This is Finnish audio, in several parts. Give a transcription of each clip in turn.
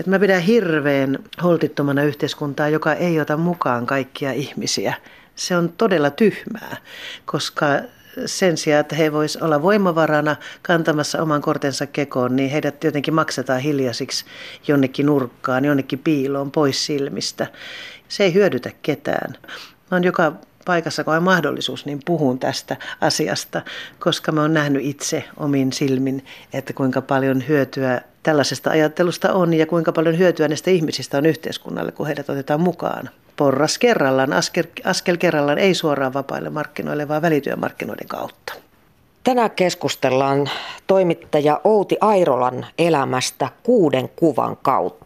Et mä pidän hirveän holtittomana yhteiskuntaa, joka ei ota mukaan kaikkia ihmisiä. Se on todella tyhmää, koska sen sijaan, että he vois olla voimavarana kantamassa oman kortensa kekoon, niin heidät jotenkin maksetaan hiljaisiksi jonnekin nurkkaan, jonnekin piiloon, pois silmistä. Se ei hyödytä ketään. Mä oon joka paikassa, kun on mahdollisuus, niin puhun tästä asiasta, koska mä oon nähnyt itse omin silmin, että kuinka paljon hyötyä tällaisesta ajattelusta on ja kuinka paljon hyötyä näistä ihmisistä on yhteiskunnalle, kun heidät otetaan mukaan. Porras kerrallaan, askel, askel kerrallaan, ei suoraan vapaille markkinoille, vaan välityömarkkinoiden kautta. Tänään keskustellaan toimittaja Outi Airolan elämästä kuuden kuvan kautta.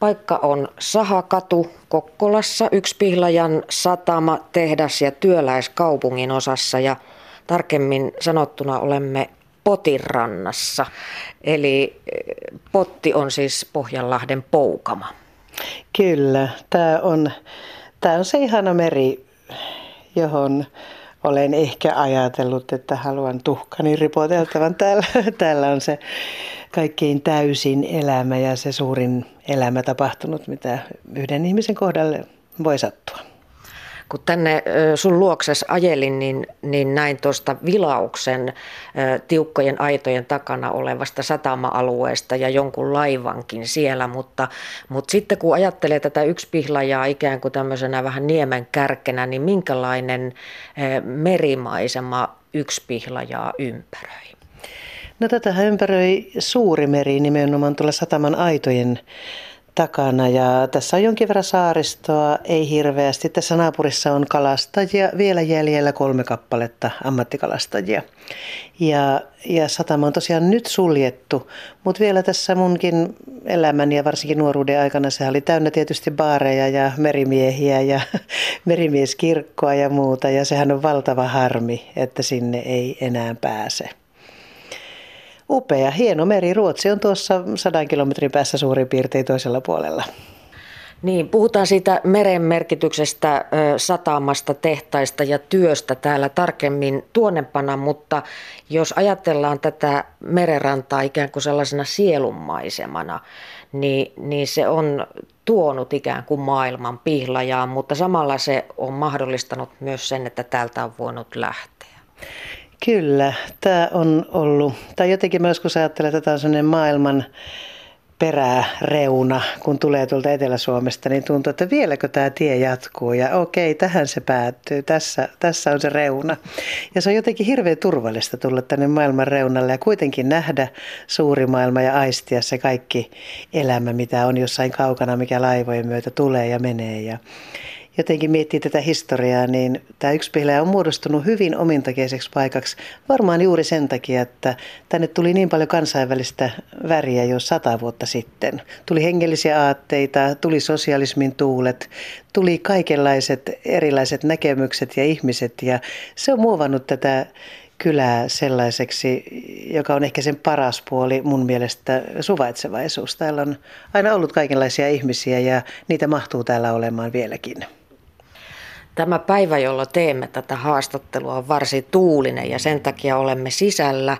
Paikka on Sahakatu Kokkolassa, Yksipihlajan satama, tehdas ja työläiskaupungin osassa ja tarkemmin sanottuna olemme Potirannassa. Eli eh, Potti on siis Pohjanlahden poukama. Kyllä, tämä on, tämä on se ihana meri, johon olen ehkä ajatellut, että haluan tuhkani ripoteltavan. Täällä, täällä on se kaikkein täysin elämä ja se suurin elämä tapahtunut, mitä yhden ihmisen kohdalle voi sattua. Kun tänne sun luokses ajelin, niin, niin näin tuosta vilauksen tiukkojen aitojen takana olevasta satama-alueesta ja jonkun laivankin siellä, mutta, mutta sitten kun ajattelee tätä pihlajaa ikään kuin tämmöisenä vähän niemen kärkenä, niin minkälainen merimaisema pihlajaa ympäröi? No tätä ympäröi suuri meri nimenomaan tuolla sataman aitojen takana ja tässä on jonkin verran saaristoa, ei hirveästi. Tässä naapurissa on kalastajia, vielä jäljellä kolme kappaletta ammattikalastajia. Ja, ja satama on tosiaan nyt suljettu, mutta vielä tässä munkin elämän ja varsinkin nuoruuden aikana se oli täynnä tietysti baareja ja merimiehiä ja merimieskirkkoa ja muuta. Ja sehän on valtava harmi, että sinne ei enää pääse upea, hieno meri. Ruotsi on tuossa sadan kilometrin päässä suurin piirtein toisella puolella. Niin, puhutaan siitä meren merkityksestä, satamasta, tehtaista ja työstä täällä tarkemmin tuonnepana, mutta jos ajatellaan tätä merenrantaa ikään kuin sellaisena sielunmaisemana, niin, niin se on tuonut ikään kuin maailman pihlajaan, mutta samalla se on mahdollistanut myös sen, että täältä on voinut lähteä. Kyllä, tämä on ollut, tai jotenkin mä joskus ajattelen, että tämä on sellainen maailman peräreuna, kun tulee tuolta Etelä-Suomesta, niin tuntuu, että vieläkö tämä tie jatkuu ja okei, tähän se päättyy, tässä, tässä on se reuna. Ja se on jotenkin hirveän turvallista tulla tänne maailman reunalle ja kuitenkin nähdä suuri maailma ja aistia se kaikki elämä, mitä on jossain kaukana, mikä laivojen myötä tulee ja menee. Ja, jotenkin miettii tätä historiaa, niin tämä yksi on muodostunut hyvin omintakeiseksi paikaksi. Varmaan juuri sen takia, että tänne tuli niin paljon kansainvälistä väriä jo sata vuotta sitten. Tuli hengellisiä aatteita, tuli sosialismin tuulet, tuli kaikenlaiset erilaiset näkemykset ja ihmiset ja se on muovannut tätä kylää sellaiseksi, joka on ehkä sen paras puoli mun mielestä suvaitsevaisuus. Täällä on aina ollut kaikenlaisia ihmisiä ja niitä mahtuu täällä olemaan vieläkin. Tämä päivä, jolla teemme tätä haastattelua, on varsin tuulinen ja sen takia olemme sisällä.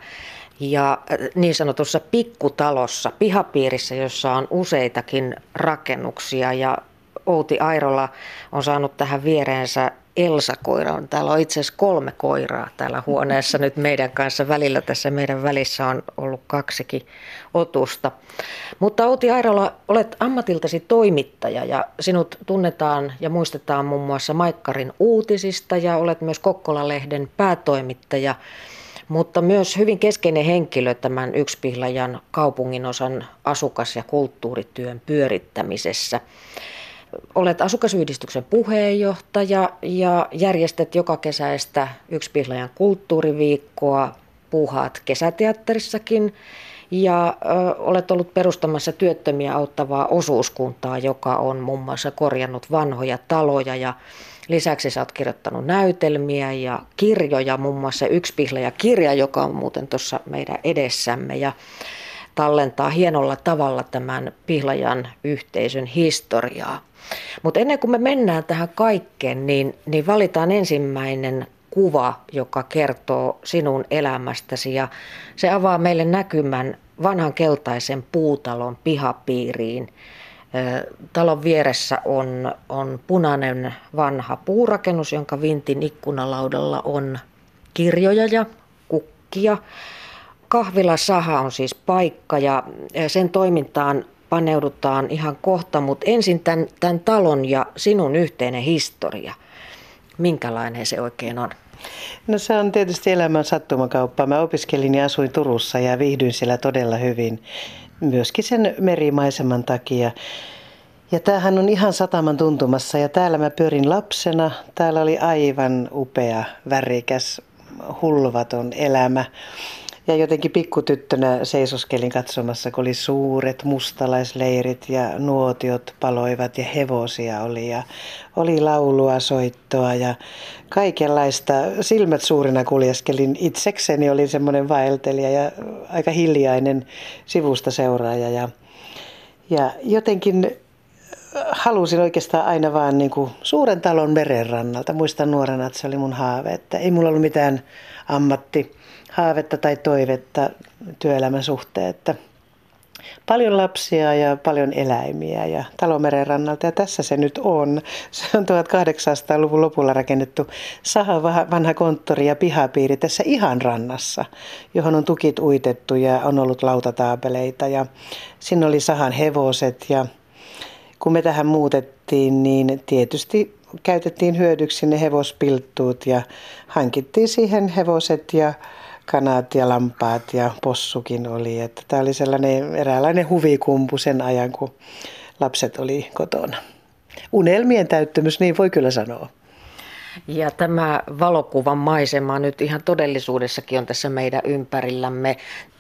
Ja äh, niin sanotussa pikkutalossa, pihapiirissä, jossa on useitakin rakennuksia. Ja Outi Airola on saanut tähän viereensä Elsa-koiran. Täällä on itse asiassa kolme koiraa täällä huoneessa nyt meidän kanssa. Välillä tässä meidän välissä on ollut kaksikin otusta. Mutta Outi Airola, olet ammatiltasi toimittaja ja sinut tunnetaan ja muistetaan muun muassa Maikkarin uutisista ja olet myös Kokkola-lehden päätoimittaja mutta myös hyvin keskeinen henkilö tämän Yksipihlajan kaupunginosan asukas- ja kulttuurityön pyörittämisessä. Olet asukasyhdistyksen puheenjohtaja ja järjestät joka kesäistä Yksipihlajan kulttuuriviikkoa, puhaat kesäteatterissakin ja ö, olet ollut perustamassa työttömiä auttavaa osuuskuntaa, joka on muun muassa korjannut vanhoja taloja ja lisäksi sä oot kirjoittanut näytelmiä ja kirjoja, muun muassa Yksi ja kirja, joka on muuten tuossa meidän edessämme. Ja tallentaa hienolla tavalla tämän Pihlajan yhteisön historiaa. Mutta ennen kuin me mennään tähän kaikkeen, niin, niin valitaan ensimmäinen kuva, joka kertoo sinun elämästäsi ja se avaa meille näkymän vanhan keltaisen puutalon pihapiiriin. Talon vieressä on, on punainen vanha puurakennus, jonka vintin ikkunalaudalla on kirjoja ja kukkia. Kahvila Saha on siis paikka ja sen toimintaan paneudutaan ihan kohta, mutta ensin tämän, tämän talon ja sinun yhteinen historia. Minkälainen se oikein on? No se on tietysti elämän sattumakauppa. Mä opiskelin ja asuin Turussa ja viihdyin siellä todella hyvin, myöskin sen merimaiseman takia. Ja tämähän on ihan sataman tuntumassa ja täällä mä pyörin lapsena. Täällä oli aivan upea, värikäs, hulvaton elämä. Ja jotenkin pikkutyttönä seisoskelin katsomassa, kun oli suuret mustalaisleirit ja nuotiot paloivat ja hevosia oli. Ja oli laulua, soittoa ja kaikenlaista. Silmät suurina kuljeskelin itsekseni, olin semmoinen vaeltelija ja aika hiljainen sivusta seuraaja. Ja, ja jotenkin halusin oikeastaan aina vaan niin kuin suuren talon merenrannalta. Muistan nuorena, että se oli mun haave, että ei mulla ollut mitään ammatti haavetta tai toivetta työelämän suhteen. Että paljon lapsia ja paljon eläimiä ja talomeren rannalta ja tässä se nyt on. Se on 1800-luvun lopulla rakennettu saha vanha konttori ja pihapiiri tässä ihan rannassa, johon on tukit uitettu ja on ollut lautataapeleita ja sinne oli sahan hevoset ja kun me tähän muutettiin, niin tietysti käytettiin hyödyksi ne hevospilttuut ja hankittiin siihen hevoset ja kanat ja lampaat ja possukin oli. Että tämä oli sellainen eräänlainen huvikumpu sen ajan, kun lapset oli kotona. Unelmien täyttymys, niin voi kyllä sanoa. Ja tämä valokuvan maisema nyt ihan todellisuudessakin on tässä meidän ympärillämme.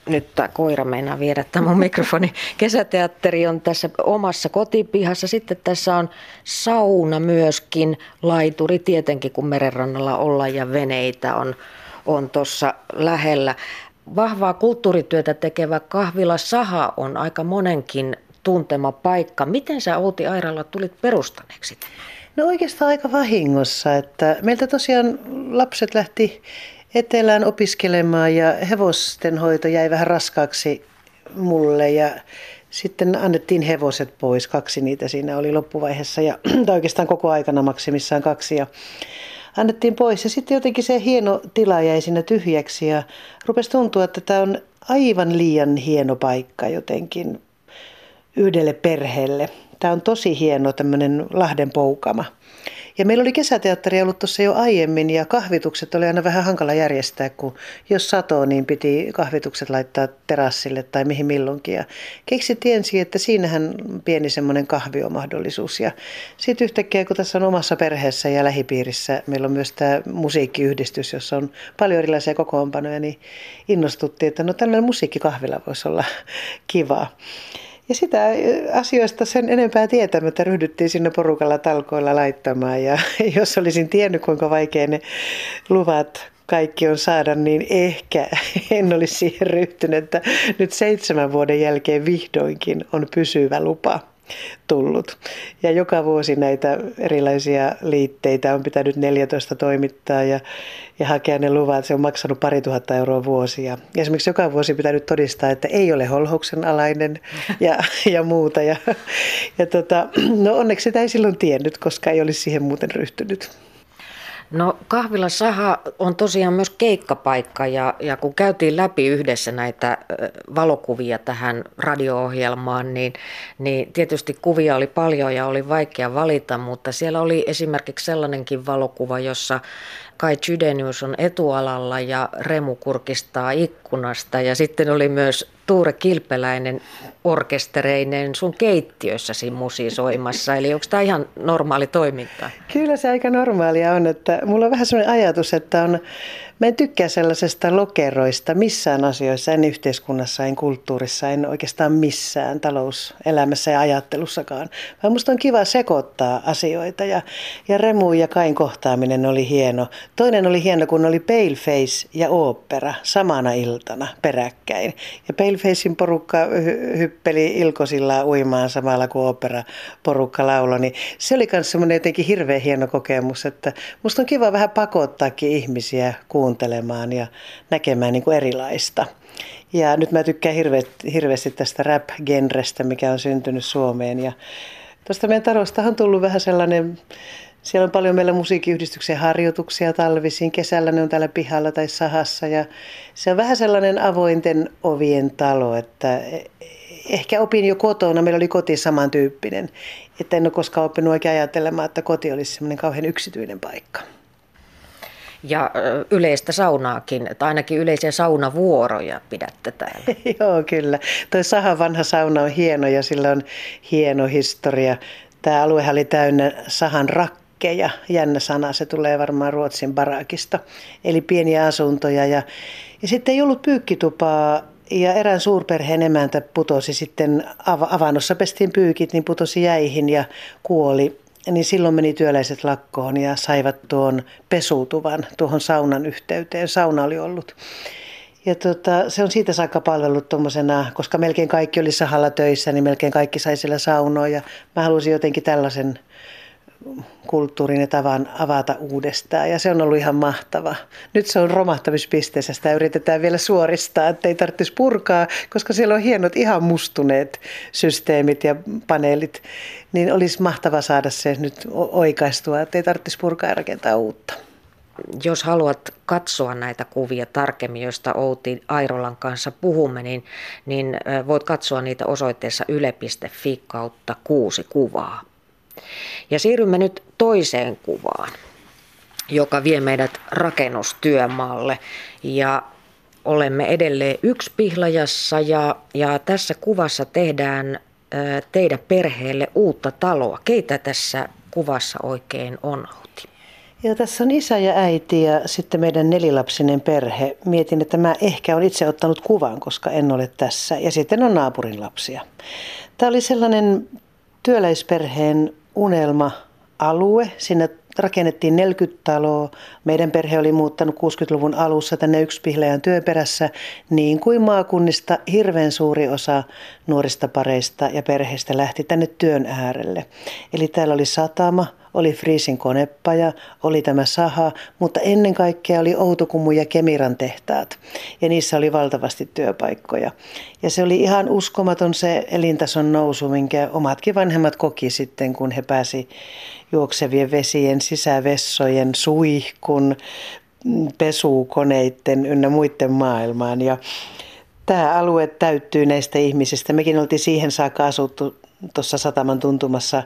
Nyt tämä koira meinaa viedä tämä mikrofoni. Kesäteatteri on tässä omassa kotipihassa. Sitten tässä on sauna myöskin, laituri tietenkin kun merenrannalla ollaan ja veneitä on on tuossa lähellä. Vahvaa kulttuurityötä tekevä kahvila Saha on aika monenkin tuntema paikka. Miten sä Outi Airalla tulit perustaneeksi? No oikeastaan aika vahingossa, että meiltä tosiaan lapset lähti etelään opiskelemaan ja hevosten hoito jäi vähän raskaaksi mulle ja sitten annettiin hevoset pois, kaksi niitä siinä oli loppuvaiheessa ja tai oikeastaan koko aikana maksimissaan kaksi ja annettiin pois. Ja sitten jotenkin se hieno tila jäi sinne tyhjäksi ja rupesi tuntua, että tämä on aivan liian hieno paikka jotenkin yhdelle perheelle. Tämä on tosi hieno tämmöinen Lahden poukama. Ja meillä oli kesäteatteri ollut tuossa jo aiemmin ja kahvitukset oli aina vähän hankala järjestää, kun jos satoo, niin piti kahvitukset laittaa terassille tai mihin milloinkin. Ja keksittiin ensin, että siinähän pieni semmoinen kahviomahdollisuus. Ja sitten yhtäkkiä, kun tässä on omassa perheessä ja lähipiirissä, meillä on myös tämä musiikkiyhdistys, jossa on paljon erilaisia kokoonpanoja, niin innostuttiin, että no tällainen musiikkikahvila voisi olla kivaa. Ja sitä asioista sen enempää tietämättä ryhdyttiin sinne porukalla talkoilla laittamaan. Ja jos olisin tiennyt, kuinka vaikea ne luvat kaikki on saada, niin ehkä en olisi siihen ryhtynyt, että nyt seitsemän vuoden jälkeen vihdoinkin on pysyvä lupa tullut. Ja joka vuosi näitä erilaisia liitteitä on pitänyt 14 toimittaa ja, ja hakea ne luvat. Se on maksanut pari tuhatta euroa vuosia. Ja esimerkiksi joka vuosi pitänyt todistaa, että ei ole holhouksen alainen ja, ja muuta. Ja, ja tota, no onneksi sitä ei silloin tiennyt, koska ei olisi siihen muuten ryhtynyt. No kahvila Saha on tosiaan myös keikkapaikka ja, ja kun käytiin läpi yhdessä näitä valokuvia tähän radio-ohjelmaan, niin, niin tietysti kuvia oli paljon ja oli vaikea valita, mutta siellä oli esimerkiksi sellainenkin valokuva, jossa Kai Chydenius on etualalla ja Remu kurkistaa ikkunasta. Ja sitten oli myös Tuure Kilpeläinen orkestereinen sun keittiössäsi musisoimassa. Eli onko tämä ihan normaali toiminta? Kyllä se aika normaalia on. Että mulla on vähän sellainen ajatus, että on mä en tykkää sellaisesta lokeroista missään asioissa, en yhteiskunnassa, en kulttuurissa, en oikeastaan missään talouselämässä ja ajattelussakaan. Vaan musta on kiva sekoittaa asioita ja, ja Remu ja Kain kohtaaminen oli hieno. Toinen oli hieno, kun oli Paleface ja opera samana iltana peräkkäin. Ja Palefacein porukka hy- hyppeli ilkosilla uimaan samalla kuin opera porukka lauloi. Niin se oli myös semmoinen jotenkin hirveän hieno kokemus, että musta on kiva vähän pakottaakin ihmisiä kuuntelemaan ja näkemään niin kuin erilaista. Ja nyt mä tykkään hirveästi, tästä rap-genrestä, mikä on syntynyt Suomeen. Ja tuosta meidän talosta on tullut vähän sellainen, siellä on paljon meillä musiikkiyhdistyksen harjoituksia talvisin. Kesällä ne on täällä pihalla tai sahassa. Ja se on vähän sellainen avointen ovien talo, että ehkä opin jo kotona, meillä oli koti samantyyppinen. Että en ole koskaan oppinut oikein ajattelemaan, että koti olisi semmoinen kauhean yksityinen paikka ja yleistä saunaakin, tai ainakin yleisiä saunavuoroja pidätte täällä. Joo, kyllä. Toi Sahan vanha sauna on hieno ja sillä on hieno historia. Tämä aluehan oli täynnä Sahan rakkeja, jännä sana, se tulee varmaan Ruotsin barakista, eli pieniä asuntoja. Ja, ja sitten ei ollut pyykkitupaa ja erään suurperheen emäntä putosi sitten, avannossa pestiin pyykit, niin putosi jäihin ja kuoli niin silloin meni työläiset lakkoon ja saivat tuon pesutuvan tuohon saunan yhteyteen. Sauna oli ollut. Ja tota, se on siitä saakka palvellut tuommoisena, koska melkein kaikki oli sahalla töissä, niin melkein kaikki sai siellä saunoa. Ja mä halusin jotenkin tällaisen kulttuurin ja tavan avata uudestaan ja se on ollut ihan mahtava. Nyt se on romahtamispisteessä, sitä yritetään vielä suoristaa, ettei tarvitsisi purkaa, koska siellä on hienot ihan mustuneet systeemit ja paneelit, niin olisi mahtava saada se nyt oikaistua, ettei tarvitsisi purkaa ja rakentaa uutta. Jos haluat katsoa näitä kuvia tarkemmin, joista Outi Airolan kanssa puhumme, niin, niin voit katsoa niitä osoitteessa yle.fi kautta kuusi kuvaa. Ja siirrymme nyt toiseen kuvaan, joka vie meidät rakennustyömaalle. Ja olemme edelleen yksi pihlajassa ja, ja tässä kuvassa tehdään teidän perheelle uutta taloa. Keitä tässä kuvassa oikein on, Outi? Ja tässä on isä ja äiti ja sitten meidän nelilapsinen perhe. Mietin, että mä ehkä olen itse ottanut kuvan, koska en ole tässä. Ja sitten on naapurin lapsia. Tämä oli sellainen työläisperheen unelma-alue. Sinne rakennettiin 40 taloa. Meidän perhe oli muuttanut 60-luvun alussa tänne yksipihlejän työperässä, niin kuin maakunnista hirveän suuri osa nuorista pareista ja perheistä lähti tänne työn äärelle. Eli täällä oli satama, oli Friisin konepaja, oli tämä saha, mutta ennen kaikkea oli Outokumu ja Kemiran tehtaat. Ja niissä oli valtavasti työpaikkoja. Ja se oli ihan uskomaton se elintason nousu, minkä omatkin vanhemmat koki sitten, kun he pääsi juoksevien vesien, sisävessojen, suihkun, pesukoneiden ynnä muiden maailmaan. Ja tämä alue täyttyy näistä ihmisistä. Mekin oltiin siihen saakka asuttu tuossa sataman tuntumassa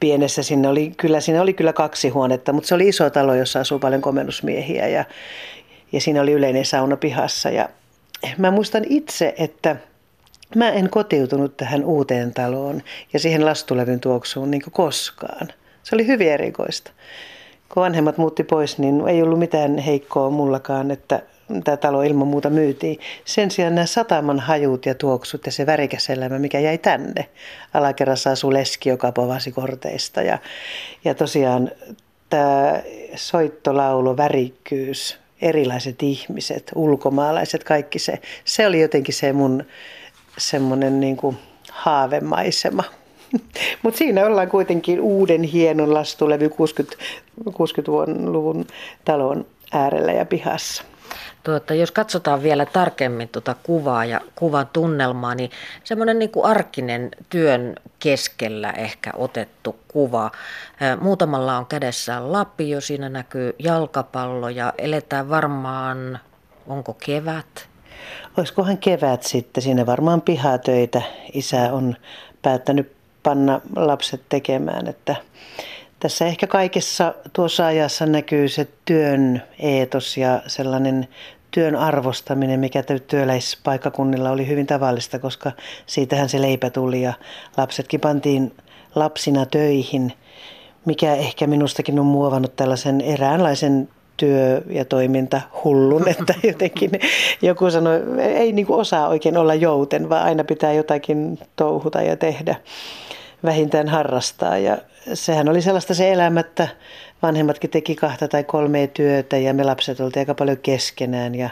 pienessä. Sinne oli, kyllä, siinä oli kyllä kaksi huonetta, mutta se oli iso talo, jossa asuu paljon komennusmiehiä ja, ja siinä oli yleinen sauna pihassa. Ja mä muistan itse, että mä en kotiutunut tähän uuteen taloon ja siihen lastulevyn tuoksuun niin koskaan. Se oli hyvin erikoista. Kun vanhemmat muutti pois, niin ei ollut mitään heikkoa mullakaan, että tämä talo ilman muuta myytiin. Sen sijaan nämä sataman hajut ja tuoksut ja se värikäs elämä, mikä jäi tänne. Alakerrassa asui leski, joka povasi korteista. Ja, ja tosiaan tämä soittolaulo, värikkyys, erilaiset ihmiset, ulkomaalaiset, kaikki se. Se oli jotenkin se mun semmoinen niin kuin haavemaisema. Mutta siinä ollaan kuitenkin uuden hienon lastulevy 60, 60-luvun talon äärellä ja pihassa. Tuota, jos katsotaan vielä tarkemmin tuota kuvaa ja kuvan tunnelmaa, niin semmoinen niin kuin arkinen työn keskellä ehkä otettu kuva. Muutamalla on kädessään lapio, siinä näkyy jalkapallo ja eletään varmaan, onko kevät? Olisikohan kevät sitten, siinä varmaan pihatöitä isä on päättänyt panna lapset tekemään, että tässä ehkä kaikessa tuossa ajassa näkyy se työn eetos ja sellainen työn arvostaminen, mikä työläispaikkakunnilla oli hyvin tavallista, koska siitähän se leipä tuli ja lapsetkin pantiin lapsina töihin, mikä ehkä minustakin on muovannut tällaisen eräänlaisen työ ja toiminta hullun, että jotenkin joku sanoi, ei niin kuin osaa oikein olla jouten, vaan aina pitää jotakin touhuta ja tehdä, vähintään harrastaa. Ja sehän oli sellaista se elämä, että vanhemmatkin teki kahta tai kolmea työtä ja me lapset oltiin aika paljon keskenään ja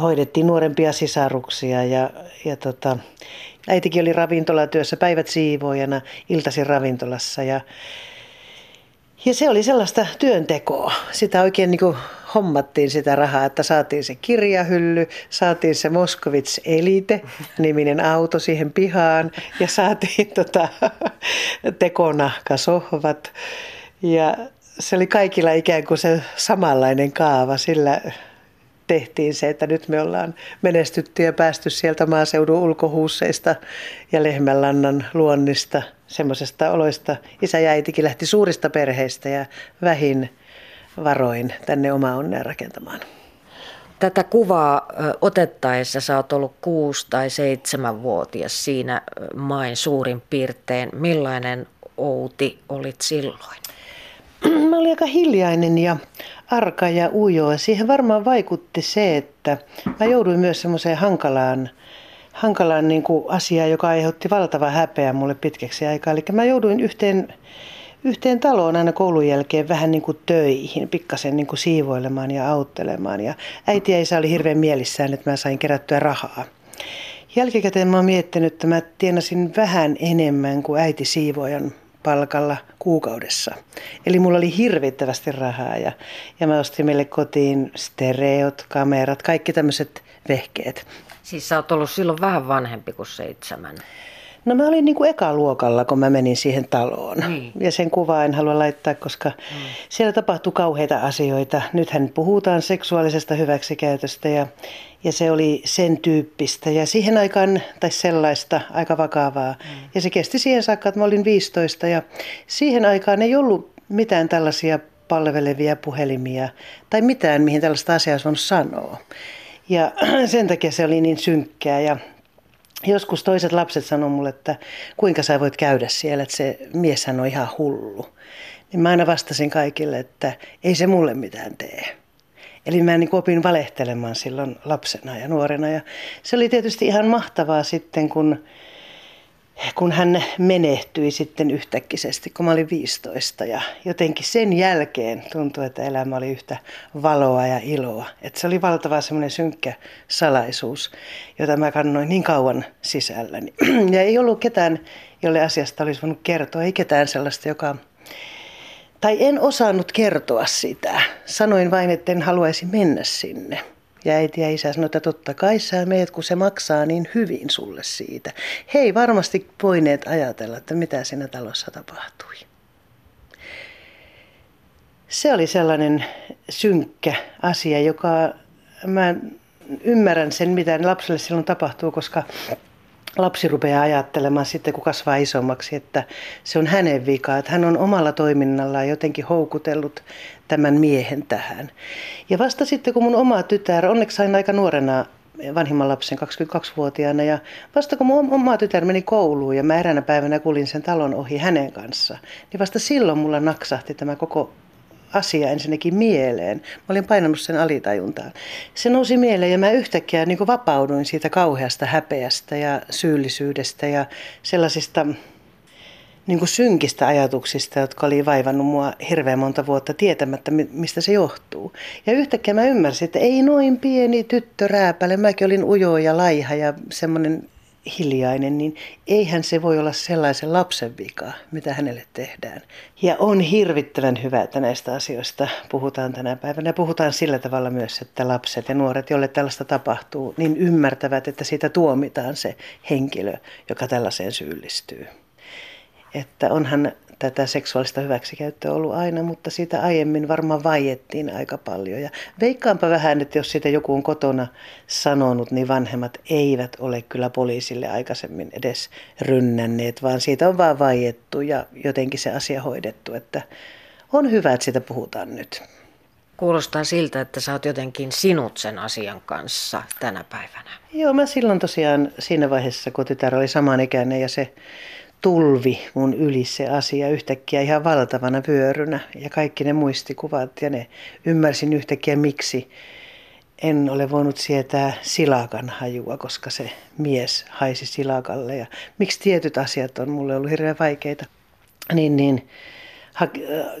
hoidettiin nuorempia sisaruksia ja, ja tota, äitikin oli ravintolatyössä päivät siivoojana iltaisin ravintolassa ja ja se oli sellaista työntekoa. Sitä oikein niin kuin hommattiin sitä rahaa, että saatiin se kirjahylly, saatiin se Moskovits Elite, niminen auto siihen pihaan ja saatiin tota, tekonahkasohvat. Ja se oli kaikilla ikään kuin se samanlainen kaava, sillä tehtiin se, että nyt me ollaan menestytty ja päästy sieltä maaseudun ulkohuusseista ja lehmänlannan luonnista, semmoisesta oloista. Isä ja äitikin lähti suurista perheistä ja vähin varoin tänne oma onnea rakentamaan. Tätä kuvaa otettaessa sä oot ollut kuusi tai seitsemän vuotias siinä main suurin piirtein. Millainen Outi olit silloin? Mä olin aika hiljainen ja arka ja ujo. Siihen varmaan vaikutti se, että mä jouduin myös semmoiseen hankalaan, hankalaan niin kuin asiaan, joka aiheutti valtava häpeä mulle pitkäksi aikaa. Eli mä jouduin yhteen, yhteen taloon aina koulun jälkeen vähän niin kuin töihin, pikkasen niin kuin siivoilemaan ja auttelemaan. Ja äiti ja isä oli hirveän mielissään, että mä sain kerättyä rahaa. Jälkikäteen mä oon miettinyt, että mä tienasin vähän enemmän kuin äiti siivojan palkalla kuukaudessa. Eli mulla oli hirvittävästi rahaa ja, ja mä ostin meille kotiin stereot, kamerat, kaikki tämmöiset vehkeet. Siis sä oot ollut silloin vähän vanhempi kuin seitsemän. No mä olin niin kuin ekaluokalla, kun mä menin siihen taloon. Niin. Ja sen kuvaa en halua laittaa, koska mm. siellä tapahtui kauheita asioita. Nythän puhutaan seksuaalisesta hyväksikäytöstä ja, ja se oli sen tyyppistä. Ja siihen aikaan, tai sellaista, aika vakavaa. Mm. Ja se kesti siihen saakka, että mä olin 15 ja siihen aikaan ei ollut mitään tällaisia palvelevia puhelimia tai mitään, mihin tällaista asiaa olisi voinut sanoa. Ja sen takia se oli niin synkkää ja joskus toiset lapset sanoo mulle, että kuinka sä voit käydä siellä, että se mies on ihan hullu. Niin mä aina vastasin kaikille, että ei se mulle mitään tee. Eli mä niin opin valehtelemaan silloin lapsena ja nuorena. Ja se oli tietysti ihan mahtavaa sitten, kun kun hän menehtyi sitten yhtäkkisesti, kun mä olin 15. Ja jotenkin sen jälkeen tuntui, että elämä oli yhtä valoa ja iloa. Että se oli valtava semmoinen synkkä salaisuus, jota mä kannoin niin kauan sisälläni. Ja ei ollut ketään, jolle asiasta olisi voinut kertoa, ei ketään sellaista, joka... Tai en osannut kertoa sitä. Sanoin vain, että en haluaisi mennä sinne. Ja äiti ja isä sanoi, että totta kai sä meet, kun se maksaa niin hyvin sulle siitä. He ei varmasti voineet ajatella, että mitä siinä talossa tapahtui. Se oli sellainen synkkä asia, joka mä ymmärrän sen, mitä lapselle silloin tapahtuu, koska lapsi rupeaa ajattelemaan sitten, kun kasvaa isommaksi, että se on hänen vika, että hän on omalla toiminnallaan jotenkin houkutellut tämän miehen tähän. Ja vasta sitten, kun mun oma tytär, onneksi sain aika nuorena vanhimman lapsen 22-vuotiaana ja vasta kun mun oma tytär meni kouluun ja mä eräänä päivänä kulin sen talon ohi hänen kanssa, niin vasta silloin mulla naksahti tämä koko asia ensinnäkin mieleen. Mä olin painanut sen alitajuntaan. Se nousi mieleen ja mä yhtäkkiä niin vapauduin siitä kauheasta häpeästä ja syyllisyydestä ja sellaisista niin synkistä ajatuksista, jotka oli vaivannut mua hirveän monta vuotta tietämättä, mistä se johtuu. Ja yhtäkkiä mä ymmärsin, että ei noin pieni tyttö rääpäle, mäkin olin ujo ja laiha ja semmoinen hiljainen, niin eihän se voi olla sellaisen lapsen vika, mitä hänelle tehdään. Ja on hirvittävän hyvä, että näistä asioista puhutaan tänä päivänä. Puhutaan sillä tavalla myös, että lapset ja nuoret, joille tällaista tapahtuu, niin ymmärtävät, että siitä tuomitaan se henkilö, joka tällaiseen syyllistyy. Että onhan tätä seksuaalista hyväksikäyttöä ollut aina, mutta siitä aiemmin varmaan vaiettiin aika paljon. Ja veikkaanpa vähän, että jos sitä joku on kotona sanonut, niin vanhemmat eivät ole kyllä poliisille aikaisemmin edes rynnänneet, vaan siitä on vaan vaiettu ja jotenkin se asia hoidettu. Että on hyvä, että siitä puhutaan nyt. Kuulostaa siltä, että sä oot jotenkin sinut sen asian kanssa tänä päivänä. Joo, mä silloin tosiaan siinä vaiheessa, kun tytär oli samanikäinen ja se tulvi mun yli se asia yhtäkkiä ihan valtavana vyörynä. Ja kaikki ne muistikuvat ja ne ymmärsin yhtäkkiä miksi en ole voinut sietää silakan hajua, koska se mies haisi silakalle. Ja miksi tietyt asiat on mulle ollut hirveän vaikeita. Niin, niin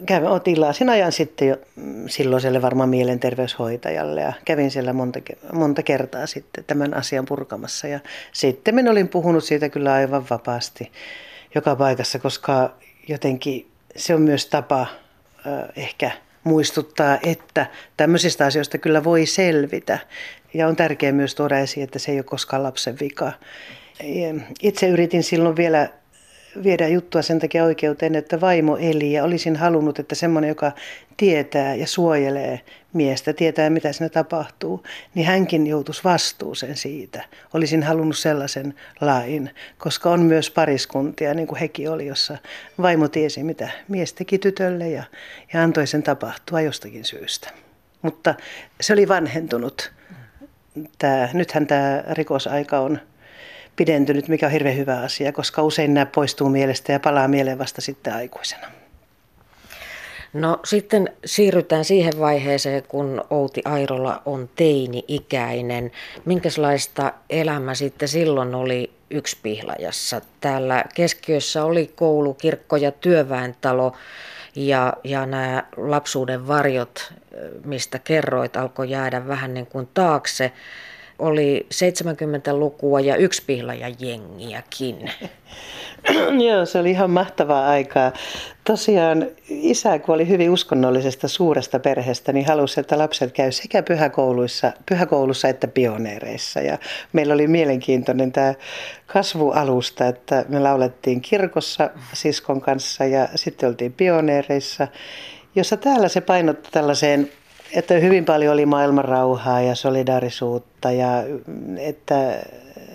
kävin, otin sen ajan sitten jo mm, silloiselle varmaan mielenterveyshoitajalle ja kävin siellä monta, monta kertaa sitten tämän asian purkamassa. Ja sitten minä olin puhunut siitä kyllä aivan vapaasti joka paikassa, koska jotenkin se on myös tapa ehkä muistuttaa, että tämmöisistä asioista kyllä voi selvitä. Ja on tärkeää myös tuoda esiin, että se ei ole koskaan lapsen vika. Itse yritin silloin vielä viedä juttua sen takia oikeuteen, että vaimo eli ja olisin halunnut, että semmoinen, joka tietää ja suojelee miestä, tietää mitä siinä tapahtuu, niin hänkin joutuisi vastuuseen siitä. Olisin halunnut sellaisen lain, koska on myös pariskuntia, niin kuin hekin oli, jossa vaimo tiesi, mitä mies teki tytölle ja, ja antoi sen tapahtua jostakin syystä. Mutta se oli vanhentunut. Tämä, nythän tämä rikosaika on pidentynyt, mikä on hirveän hyvä asia, koska usein nämä poistuu mielestä ja palaa mieleen vasta sitten aikuisena. No sitten siirrytään siihen vaiheeseen, kun Outi Airola on teini-ikäinen. Minkälaista elämä sitten silloin oli pihlajassa? Täällä keskiössä oli koulu, kirkko ja työväentalo ja, ja nämä lapsuuden varjot, mistä kerroit, alkoi jäädä vähän niin kuin taakse oli 70-lukua ja yksi jengiäkin. Joo, se oli ihan mahtavaa aikaa. Tosiaan isä, kun oli hyvin uskonnollisesta suuresta perheestä, niin halusi, että lapset käy sekä pyhäkouluissa, pyhäkoulussa että pioneereissa. Ja meillä oli mielenkiintoinen tämä kasvualusta, että me laulettiin kirkossa siskon kanssa ja sitten oltiin pioneereissa, jossa täällä se painotti tällaiseen että hyvin paljon oli maailman rauhaa ja solidaarisuutta ja että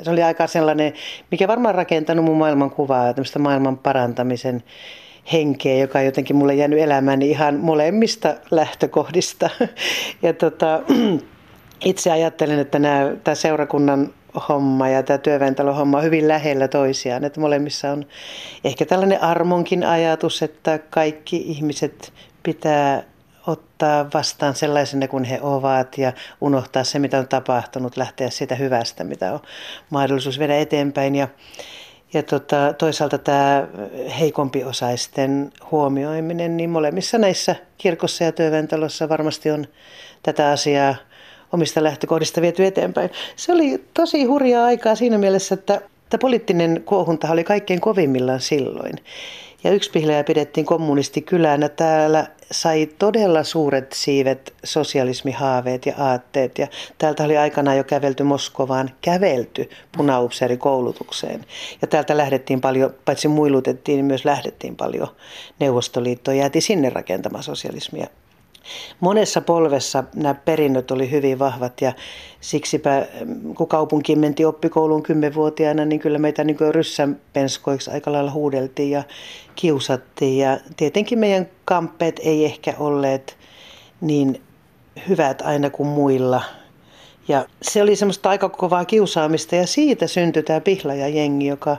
se oli aika sellainen, mikä varmaan rakentanut mun maailmankuvaa, tämmöistä maailman parantamisen henkeä, joka on jotenkin mulle jäänyt elämään ihan molemmista lähtökohdista. Ja tota, itse ajattelen, että nämä, tämä seurakunnan homma ja tämä työväentalon homma on hyvin lähellä toisiaan. Että molemmissa on ehkä tällainen armonkin ajatus, että kaikki ihmiset pitää ottaa vastaan sellaisena kuin he ovat ja unohtaa se, mitä on tapahtunut, lähteä siitä hyvästä, mitä on mahdollisuus viedä eteenpäin. Ja, ja tota, toisaalta tämä heikompi osaisten huomioiminen, niin molemmissa näissä kirkossa ja työväentalossa varmasti on tätä asiaa omista lähtökohdista viety eteenpäin. Se oli tosi hurjaa aikaa siinä mielessä, että, että poliittinen kuohunta oli kaikkein kovimmillaan silloin. Ja yksi pihlejä pidettiin kommunistikylänä. Täällä sai todella suuret siivet sosialismihaaveet ja aatteet. Ja täältä oli aikanaan jo kävelty Moskovaan, kävelty punaupseerikoulutukseen. Ja täältä lähdettiin paljon, paitsi muilutettiin, niin myös lähdettiin paljon Neuvostoliittoon. Jäätiin sinne rakentamaan sosialismia Monessa polvessa nämä perinnöt oli hyvin vahvat ja siksipä kun kaupunkiin mentiin oppikouluun kymmenvuotiaana, niin kyllä meitä niin ryssänpenskoiksi aika lailla huudeltiin ja kiusattiin. Ja tietenkin meidän kamppeet ei ehkä olleet niin hyvät aina kuin muilla. Ja se oli semmoista aika kovaa kiusaamista ja siitä syntyi tämä pihlajajengi, joka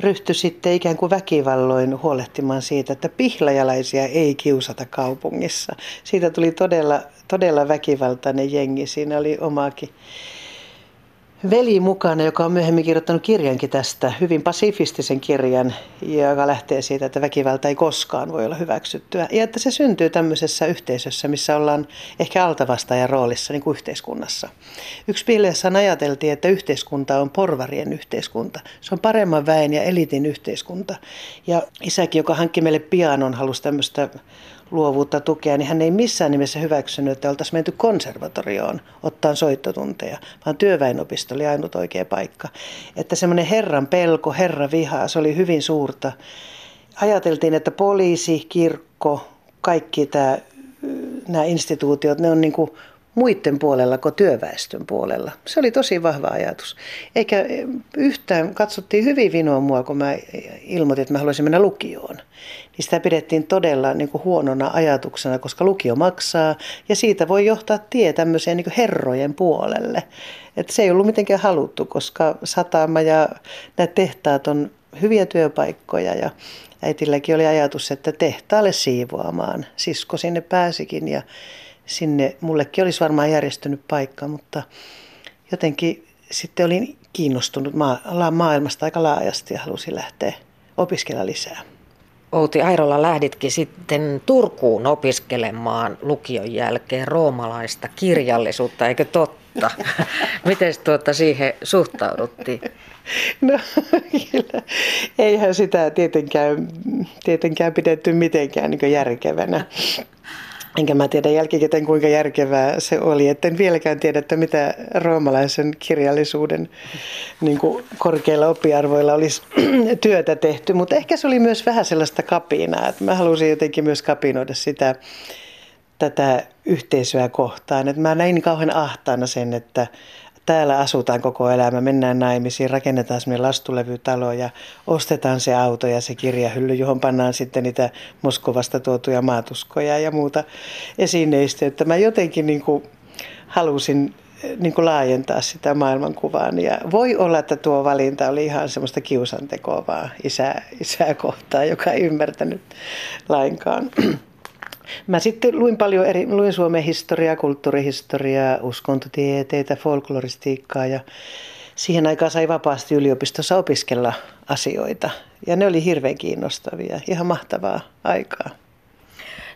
ryhtyi sitten ikään kuin väkivalloin huolehtimaan siitä, että pihlajalaisia ei kiusata kaupungissa. Siitä tuli todella, todella väkivaltainen jengi. Siinä oli omaakin veli mukana, joka on myöhemmin kirjoittanut kirjankin tästä, hyvin pasifistisen kirjan, joka lähtee siitä, että väkivalta ei koskaan voi olla hyväksyttyä. Ja että se syntyy tämmöisessä yhteisössä, missä ollaan ehkä altavastaajan roolissa niin kuin yhteiskunnassa. Yksi piileessään ajateltiin, että yhteiskunta on porvarien yhteiskunta. Se on paremman väen ja elitin yhteiskunta. Ja isäkin, joka hankki meille pianon, halusi tämmöistä luovuutta tukea, niin hän ei missään nimessä hyväksynyt, että oltaisiin menty konservatorioon ottaa soittotunteja, vaan työväenopisto oli ainut oikea paikka. Että semmoinen herran pelko, herra viha, se oli hyvin suurta. Ajateltiin, että poliisi, kirkko, kaikki tämä, nämä instituutiot, ne on niin kuin muiden puolella kuin työväestön puolella. Se oli tosi vahva ajatus. Eikä yhtään, katsottiin hyvin vinoa mua, kun mä ilmoitin, että mä haluaisin mennä lukioon. Niin sitä pidettiin todella niin kuin huonona ajatuksena, koska lukio maksaa ja siitä voi johtaa tie tämmöiseen niin herrojen puolelle. Et se ei ollut mitenkään haluttu, koska satama ja nämä tehtaat on hyviä työpaikkoja ja äitilläkin oli ajatus, että tehtaalle siivoamaan. Sisko sinne pääsikin ja sinne mullekin olisi varmaan järjestynyt paikka, mutta jotenkin sitten olin kiinnostunut maailmasta aika laajasti ja halusin lähteä opiskella lisää. Outi Airola lähditkin sitten Turkuun opiskelemaan lukion jälkeen roomalaista kirjallisuutta, eikö totta? Miten tuota siihen suhtauduttiin? No kyllä, eihän sitä tietenkään, tietenkään pidetty mitenkään niin järkevänä. Enkä mä tiedä jälkikäteen kuinka järkevää se oli. En vieläkään tiedä, että mitä roomalaisen kirjallisuuden niin kuin korkeilla oppiarvoilla olisi työtä tehty. Mutta ehkä se oli myös vähän sellaista kapinaa. Että mä halusin jotenkin myös kapinoida sitä tätä yhteisöä kohtaan. Että mä näin kauhean ahtaana sen, että täällä asutaan koko elämä, mennään naimisiin, rakennetaan semmoinen lastulevytalo ja ostetaan se auto ja se kirjahylly, johon pannaan sitten niitä Moskovasta tuotuja maatuskoja ja muuta esineistöä. Että mä jotenkin niin kuin halusin niin kuin laajentaa sitä maailmankuvaa. Ja voi olla, että tuo valinta oli ihan semmoista kiusantekoa vaan isää, isää kohtaan, joka ei ymmärtänyt lainkaan. Mä sitten luin paljon eri, luin Suomen historiaa, kulttuurihistoriaa, uskontotieteitä, folkloristiikkaa ja siihen aikaan sai vapaasti yliopistossa opiskella asioita. Ja ne oli hirveän kiinnostavia, ihan mahtavaa aikaa.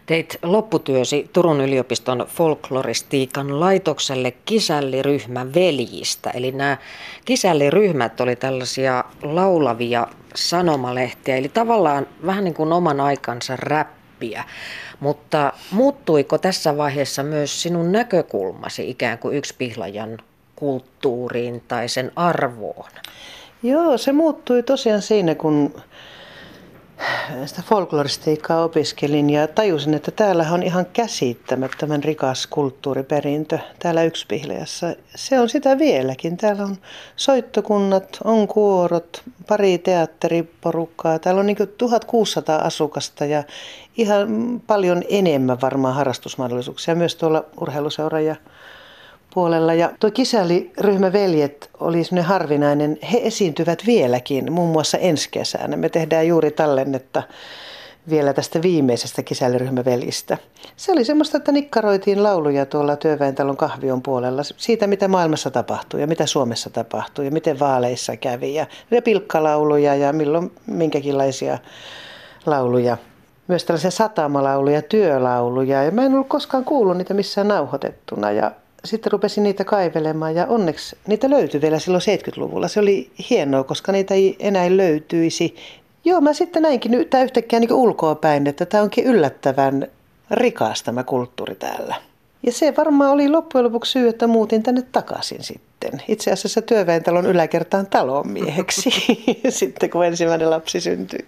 Teit lopputyösi Turun yliopiston folkloristiikan laitokselle kisälliryhmä veljistä. Eli nämä kisälliryhmät oli tällaisia laulavia sanomalehtiä, eli tavallaan vähän niin kuin oman aikansa räppiä. Mutta muuttuiko tässä vaiheessa myös sinun näkökulmasi ikään kuin yksi pihlajan kulttuuriin tai sen arvoon? Joo, se muuttui tosiaan siinä, kun sitä folkloristiikkaa opiskelin ja tajusin, että täällä on ihan käsittämättömän rikas kulttuuriperintö täällä Yksipihleässä. Se on sitä vieläkin. Täällä on soittokunnat, on kuorot, pari teatteriporukkaa. Täällä on niin 1600 asukasta ja ihan paljon enemmän varmaan harrastusmahdollisuuksia myös tuolla urheiluseura ja puolella. Ja tuo kisäliryhmä Veljet oli semmoinen harvinainen. He esiintyvät vieläkin, muun muassa ensi kesänä. Me tehdään juuri tallennetta vielä tästä viimeisestä kisäliryhmävelistä. Se oli semmoista, että nikkaroitiin lauluja tuolla työväentalon kahvion puolella siitä, mitä maailmassa tapahtuu ja mitä Suomessa tapahtuu ja miten vaaleissa kävi. Ja, ja pilkkalauluja ja milloin minkäkinlaisia lauluja. Myös tällaisia satamalauluja, työlauluja. Ja mä en ollut koskaan kuullut niitä missään nauhoitettuna. Ja sitten rupesin niitä kaivelemaan ja onneksi niitä löytyi vielä silloin 70-luvulla. Se oli hienoa, koska niitä ei enää löytyisi. Joo, mä sitten näinkin nyt yhtäkkiä niin ulkoa päin, että tämä onkin yllättävän rikas tämä kulttuuri täällä. Ja se varmaan oli loppujen lopuksi syy, että muutin tänne takaisin sitten. Itse asiassa työväentalon yläkertaan talonmieheksi sitten, kun ensimmäinen lapsi syntyi.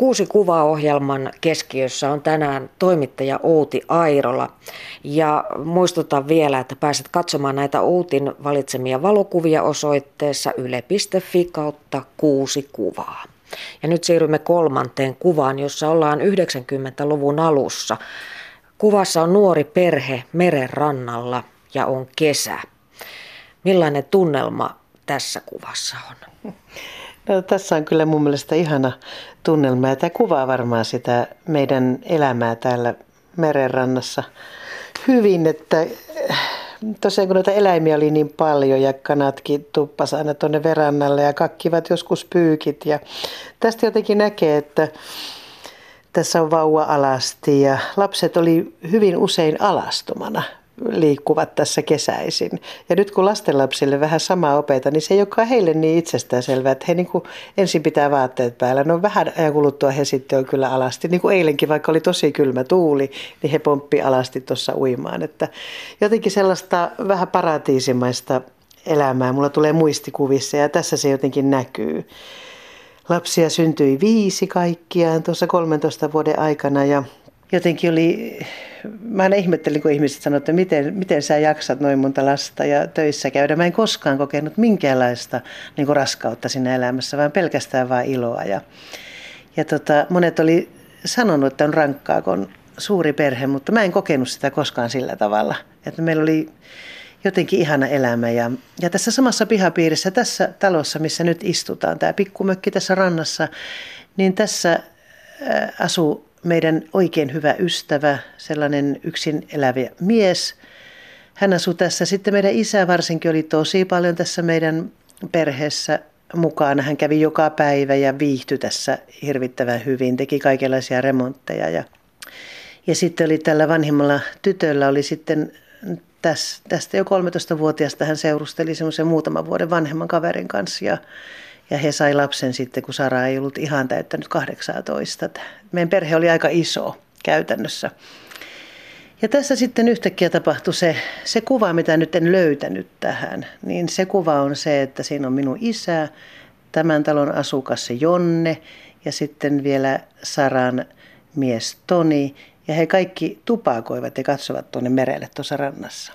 Kuusi kuvaohjelman keskiössä on tänään toimittaja Outi Airola. Ja muistutan vielä, että pääset katsomaan näitä Outin valitsemia valokuvia osoitteessa yle.fi kautta kuusi kuvaa. Ja nyt siirrymme kolmanteen kuvaan, jossa ollaan 90-luvun alussa. Kuvassa on nuori perhe meren rannalla ja on kesä. Millainen tunnelma tässä kuvassa on? No, tässä on kyllä mun mielestä ihana tunnelma ja tämä kuvaa varmaan sitä meidän elämää täällä merenrannassa hyvin, että tosiaan kun noita eläimiä oli niin paljon ja kanatkin tuppas aina tuonne verannalle ja kakkivat joskus pyykit ja tästä jotenkin näkee, että tässä on vauva alasti ja lapset oli hyvin usein alastomana liikkuvat tässä kesäisin. Ja nyt kun lastenlapsille vähän samaa opeta, niin se ei olekaan heille niin itsestäänselvää, että he niin kuin ensin pitää vaatteet päällä. No vähän ajan kuluttua he sitten on kyllä alasti. Niin kuin eilenkin, vaikka oli tosi kylmä tuuli, niin he pomppi alasti tuossa uimaan. Että jotenkin sellaista vähän paratiisimaista elämää mulla tulee muistikuvissa ja tässä se jotenkin näkyy. Lapsia syntyi viisi kaikkiaan tuossa 13 vuoden aikana ja jotenkin oli, mä aina ihmettelin, kun ihmiset sanoivat, että miten, miten sä jaksat noin monta lasta ja töissä käydä. Mä en koskaan kokenut minkäänlaista niin kuin raskautta siinä elämässä, vaan pelkästään vain iloa. Ja, ja tota, monet oli sanonut, että on rankkaa, kun on suuri perhe, mutta mä en kokenut sitä koskaan sillä tavalla. Että meillä oli jotenkin ihana elämä. Ja, ja tässä samassa pihapiirissä, tässä talossa, missä nyt istutaan, tämä pikkumökki tässä rannassa, niin tässä asuu meidän oikein hyvä ystävä, sellainen yksin elävä mies. Hän asuu tässä. Sitten meidän isä varsinkin oli tosi paljon tässä meidän perheessä mukana. Hän kävi joka päivä ja viihtyi tässä hirvittävän hyvin, teki kaikenlaisia remontteja. Ja, ja sitten oli tällä vanhimmalla tytöllä oli sitten tästä jo 13-vuotiaasta hän seurusteli semmoisen muutaman vuoden vanhemman kaverin kanssa ja, ja he sai lapsen sitten, kun Sara ei ollut ihan täyttänyt 18. Meidän perhe oli aika iso käytännössä. Ja tässä sitten yhtäkkiä tapahtui se, se kuva, mitä nyt en löytänyt tähän. Niin se kuva on se, että siinä on minun isä, tämän talon asukas se Jonne ja sitten vielä Saran mies Toni. Ja he kaikki tupakoivat ja katsovat tuonne merelle tuossa rannassa.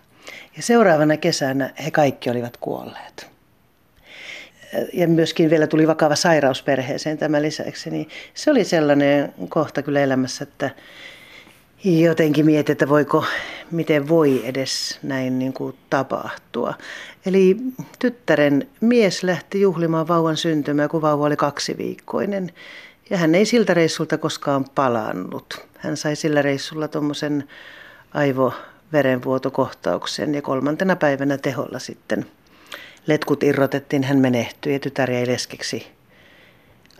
Ja seuraavana kesänä he kaikki olivat kuolleet. Ja myöskin vielä tuli vakava sairaus perheeseen tämän lisäksi. Niin se oli sellainen kohta kyllä elämässä, että jotenkin mietin, että voiko, miten voi edes näin niin kuin tapahtua. Eli tyttären mies lähti juhlimaan vauvan syntymää, kun vauva oli kaksiviikkoinen. Ja hän ei siltä reissulta koskaan palannut. Hän sai sillä reissulla tuommoisen aivoverenvuotokohtauksen ja kolmantena päivänä teholla sitten letkut irrotettiin, hän menehtyi ja tytär jäi leskeksi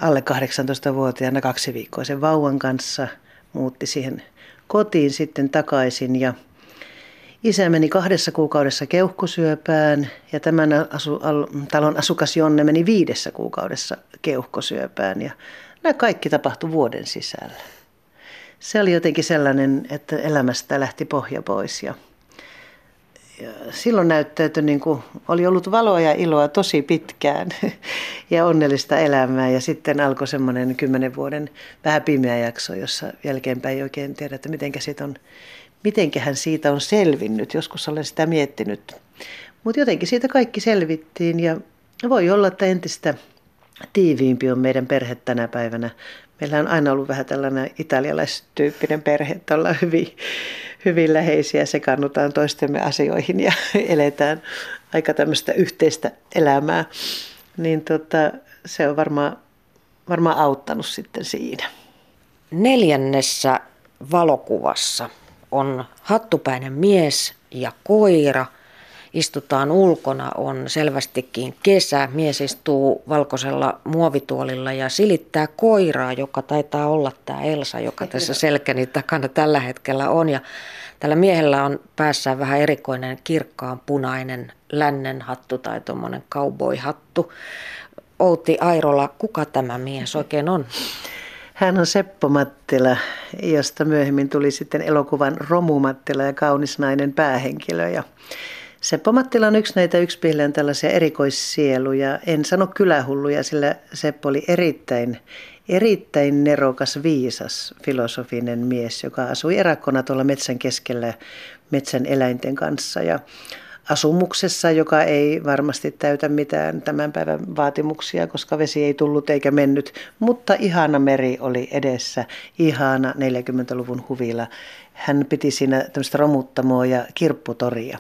alle 18-vuotiaana kaksiviikkoisen vauvan kanssa, muutti siihen kotiin sitten takaisin ja isä meni kahdessa kuukaudessa keuhkosyöpään ja tämän asu, al, talon asukas Jonne meni viidessä kuukaudessa keuhkosyöpään ja nämä kaikki tapahtui vuoden sisällä. Se oli jotenkin sellainen, että elämästä lähti pohja pois ja, ja silloin näyttäytyi niin kuin oli ollut valoa ja iloa tosi pitkään ja onnellista elämää ja sitten alkoi semmoinen kymmenen vuoden vähän pimeä jakso, jossa jälkeenpäin ei oikein tiedä, että mitenkä siitä on, mitenkähän siitä on selvinnyt. Joskus olen sitä miettinyt. Mutta jotenkin siitä kaikki selvittiin ja voi olla, että entistä tiiviimpi on meidän perhe tänä päivänä. Meillä on aina ollut vähän tällainen italialaistyyppinen perhe, että ollaan hyvin, hyvin läheisiä, sekannutaan toistemme asioihin ja eletään aika tämmöistä yhteistä elämää. Niin tota, se on varmaan, varmaan auttanut sitten siinä. Neljännessä valokuvassa on hattupäinen mies ja koira – istutaan ulkona, on selvästikin kesä. Mies istuu valkoisella muovituolilla ja silittää koiraa, joka taitaa olla tämä Elsa, joka tässä selkäni takana tällä hetkellä on. Ja tällä miehellä on päässään vähän erikoinen kirkkaan punainen lännen hattu tai tuommoinen cowboy-hattu. Outi Airola, kuka tämä mies oikein on? Hän on Seppo Mattila, josta myöhemmin tuli sitten elokuvan Romu Mattila ja kaunis nainen päähenkilö. Ja Seppo Mattila on yksi näitä yksipilleen tällaisia erikoissieluja. En sano kylähulluja, sillä Seppo oli erittäin, erittäin nerokas, viisas, filosofinen mies, joka asui erakkona tuolla metsän keskellä metsän eläinten kanssa. Ja asumuksessa, joka ei varmasti täytä mitään tämän päivän vaatimuksia, koska vesi ei tullut eikä mennyt. Mutta ihana meri oli edessä, ihana 40-luvun huvila. Hän piti siinä tämmöistä romuttamoa ja kirpputoria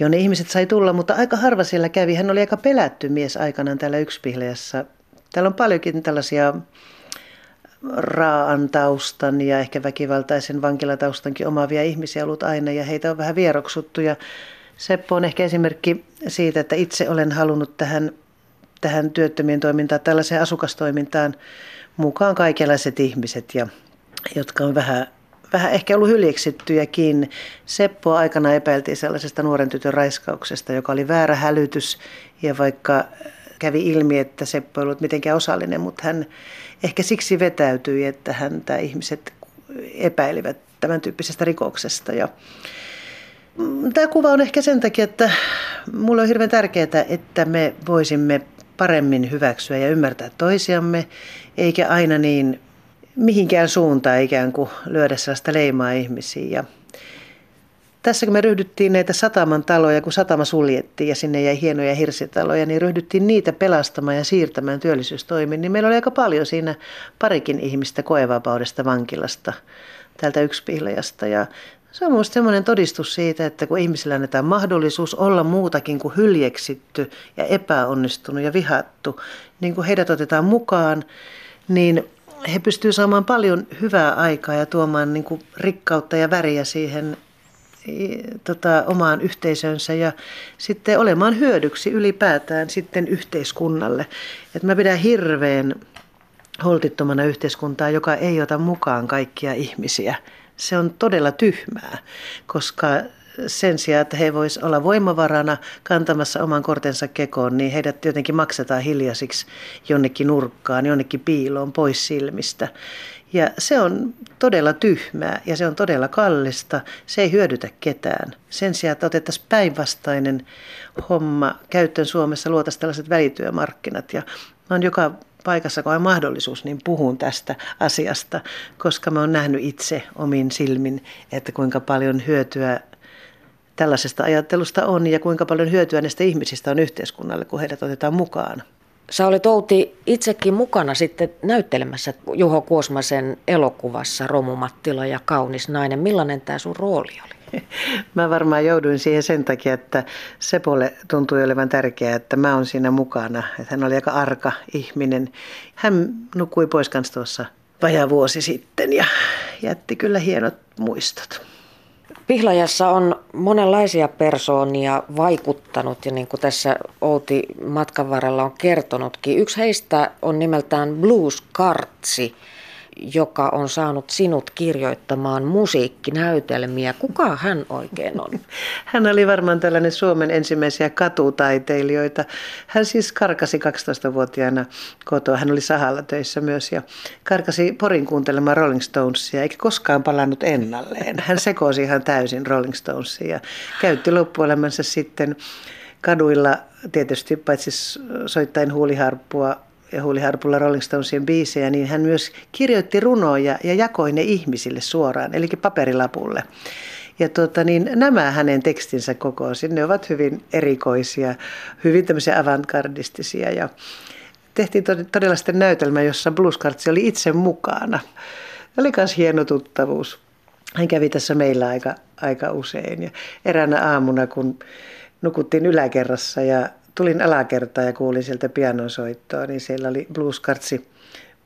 jonne ihmiset sai tulla, mutta aika harva siellä kävi. Hän oli aika pelätty mies aikanaan täällä Yksipihleässä. Täällä on paljonkin tällaisia raaan taustan ja ehkä väkivaltaisen vankilataustankin omaavia ihmisiä ollut aina ja heitä on vähän vieroksuttu. Ja Seppo on ehkä esimerkki siitä, että itse olen halunnut tähän, tähän työttömien toimintaan, tällaiseen asukastoimintaan mukaan kaikenlaiset ihmiset, ja, jotka on vähän vähän ehkä ollut hyljeksittyjäkin. Seppo aikana epäiltiin sellaisesta nuoren tytön raiskauksesta, joka oli väärä hälytys ja vaikka kävi ilmi, että Seppo ei ollut mitenkään osallinen, mutta hän ehkä siksi vetäytyi, että häntä ihmiset epäilivät tämän tyyppisestä rikoksesta. Ja tämä kuva on ehkä sen takia, että mulle on hirveän tärkeää, että me voisimme paremmin hyväksyä ja ymmärtää toisiamme, eikä aina niin mihinkään suuntaan ikään kuin lyödä sellaista leimaa ihmisiin. Ja tässä kun me ryhdyttiin näitä sataman taloja, kun satama suljettiin ja sinne jäi hienoja hirsitaloja, niin ryhdyttiin niitä pelastamaan ja siirtämään työllisyystoimiin. Niin meillä oli aika paljon siinä parikin ihmistä koevapaudesta vankilasta täältä yksipihlajasta. Ja Se on minusta sellainen todistus siitä, että kun ihmisillä annetaan mahdollisuus olla muutakin kuin hyljeksitty ja epäonnistunut ja vihattu, niin kun heidät otetaan mukaan, niin he pystyvät saamaan paljon hyvää aikaa ja tuomaan niin kuin rikkautta ja väriä siihen tota, omaan yhteisönsä ja sitten olemaan hyödyksi ylipäätään sitten yhteiskunnalle. Et mä pidän hirveän holtittomana yhteiskuntaa, joka ei ota mukaan kaikkia ihmisiä. Se on todella tyhmää, koska sen sijaan, että he voisivat olla voimavarana kantamassa oman kortensa kekoon, niin heidät jotenkin maksetaan hiljaisiksi jonnekin nurkkaan, jonnekin piiloon pois silmistä. Ja se on todella tyhmää ja se on todella kallista. Se ei hyödytä ketään. Sen sijaan, että otettaisiin päinvastainen homma käyttöön Suomessa, luotaisiin tällaiset välityömarkkinat. Ja mä oon joka paikassa, kun on mahdollisuus, niin puhun tästä asiasta, koska mä oon nähnyt itse omin silmin, että kuinka paljon hyötyä tällaisesta ajattelusta on ja kuinka paljon hyötyä näistä ihmisistä on yhteiskunnalle, kun heidät otetaan mukaan. Sä olit Outi itsekin mukana sitten näyttelemässä Juho Kuosmasen elokuvassa Romumattila ja Kaunis nainen. Millainen tämä sun rooli oli? Mä varmaan jouduin siihen sen takia, että Sepolle tuntui olevan tärkeää, että mä oon siinä mukana. Että hän oli aika arka ihminen. Hän nukkui pois kanssa tuossa vajaa vuosi sitten ja jätti kyllä hienot muistot. Pihlajassa on monenlaisia persoonia vaikuttanut ja niin kuin tässä Outi matkan varrella on kertonutkin. Yksi heistä on nimeltään Blues Kartsi joka on saanut sinut kirjoittamaan musiikkinäytelmiä. Kuka hän oikein on? Hän oli varmaan tällainen Suomen ensimmäisiä katutaiteilijoita. Hän siis karkasi 12-vuotiaana kotoa. Hän oli sahalla töissä myös ja karkasi Porin kuuntelemaan Rolling Stonesia eikä koskaan palannut ennalleen. Hän sekoisi ihan täysin Rolling Stonesia ja käytti loppuelämänsä sitten kaduilla tietysti paitsi soittain huuliharppua ja huuliharpulla Rolling Stonesien biisejä, niin hän myös kirjoitti runoja ja jakoi ne ihmisille suoraan, eli paperilapulle. Ja tuota, niin nämä hänen tekstinsä kokoisin, ne ovat hyvin erikoisia, hyvin tämmöisiä avantgardistisia ja tehtiin todella sitten näytelmä, jossa Blueskartsi oli itse mukana. Oli myös hieno tuttavuus. Hän kävi tässä meillä aika, aika usein ja eräänä aamuna, kun nukuttiin yläkerrassa ja tulin alakertaan ja kuulin sieltä pianosoittoa, niin siellä oli blueskartsi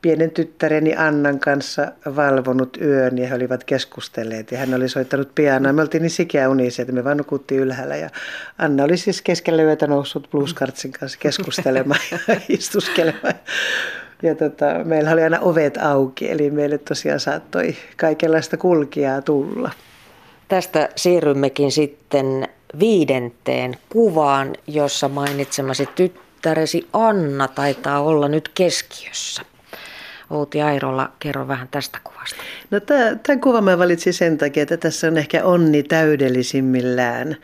pienen tyttäreni Annan kanssa valvonut yön ja he olivat keskustelleet ja hän oli soittanut pianoa. Me oltiin niin sikeä unisia, että me vaan nukuttiin ylhäällä ja Anna oli siis keskellä yötä noussut blueskartsin kanssa keskustelemaan ja istuskelemaan. Ja tota, meillä oli aina ovet auki, eli meille tosiaan saattoi kaikenlaista kulkijaa tulla. Tästä siirrymmekin sitten viidenteen kuvaan, jossa mainitsemasi tyttäresi Anna taitaa olla nyt keskiössä. Outi Airolla, kerro vähän tästä kuvasta. No tämän kuvan mä valitsin sen takia, että tässä on ehkä onni täydellisimmillään.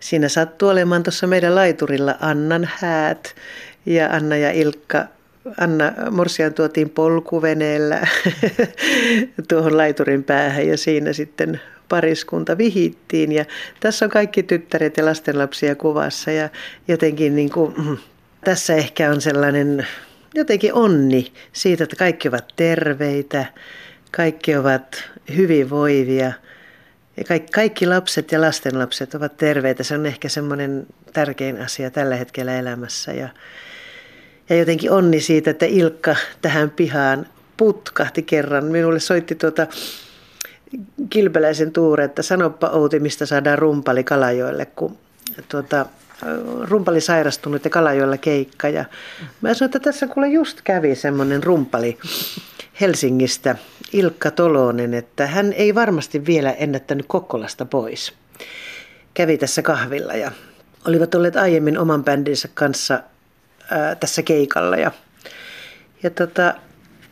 Siinä sattuu olemaan tuossa meidän laiturilla Annan häät ja Anna ja Ilkka Anna Morsian tuotiin polkuveneellä tuohon laiturin päähän ja siinä sitten pariskunta vihittiin ja tässä on kaikki tyttäret ja lastenlapsia kuvassa ja jotenkin niin kuin, mm, tässä ehkä on sellainen jotenkin onni siitä, että kaikki ovat terveitä, kaikki ovat hyvinvoivia ja kaikki, kaikki lapset ja lastenlapset ovat terveitä. Se on ehkä semmoinen tärkein asia tällä hetkellä elämässä ja, ja jotenkin onni siitä, että Ilkka tähän pihaan putkahti kerran. Minulle soitti tuota Kilpeläisen Tuure, että sanoppa Outi, mistä saadaan rumpali Kalajoelle, kun tuota, rumpali sairastunut ja Kalajoella keikka. Ja mä sanoin, että tässä kuule just kävi semmoinen rumpali Helsingistä, Ilkka Tolonen, että hän ei varmasti vielä ennättänyt Kokkolasta pois. Kävi tässä kahvilla ja olivat olleet aiemmin oman bändinsä kanssa ää, tässä keikalla. Ja, ja tota,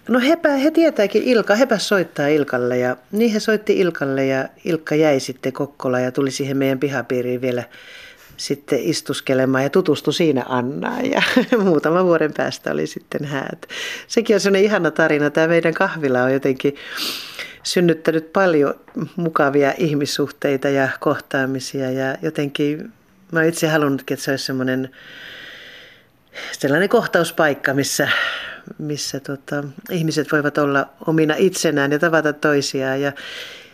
No hepä, he tietääkin Ilka, hepä soittaa Ilkalle ja niin he soitti Ilkalle ja Ilkka jäi sitten Kokkola ja tuli siihen meidän pihapiiriin vielä sitten istuskelemaan ja tutustui siinä Annaan ja muutama vuoden päästä oli sitten häät. Sekin on sellainen ihana tarina. Tämä meidän kahvila on jotenkin synnyttänyt paljon mukavia ihmissuhteita ja kohtaamisia ja jotenkin mä itse halunnutkin, että se olisi semmoinen sellainen kohtauspaikka, missä missä tota, ihmiset voivat olla omina itsenään ja tavata toisiaan. Ja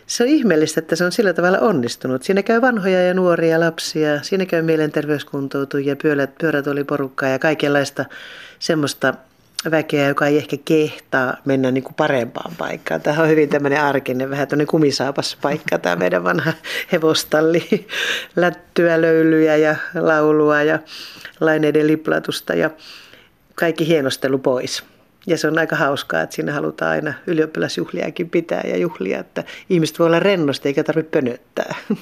se on ihmeellistä, että se on sillä tavalla onnistunut. Siinä käy vanhoja ja nuoria lapsia, siinä käy mielenterveyskuntoutujia, pyörät, oli porukkaa ja kaikenlaista semmoista väkeä, joka ei ehkä kehtaa mennä niin kuin parempaan paikkaan. Tämä on hyvin tämmöinen arkinen, vähän tämmöinen kumisaapas paikka, tämä meidän vanha hevostalli. Lättyä, löylyjä ja laulua ja laineiden liplatusta ja kaikki hienostelu pois. Ja se on aika hauskaa, että siinä halutaan aina ylioppilasjuhliakin pitää ja juhlia, että ihmiset voi olla rennosti eikä tarvitse pönöttää.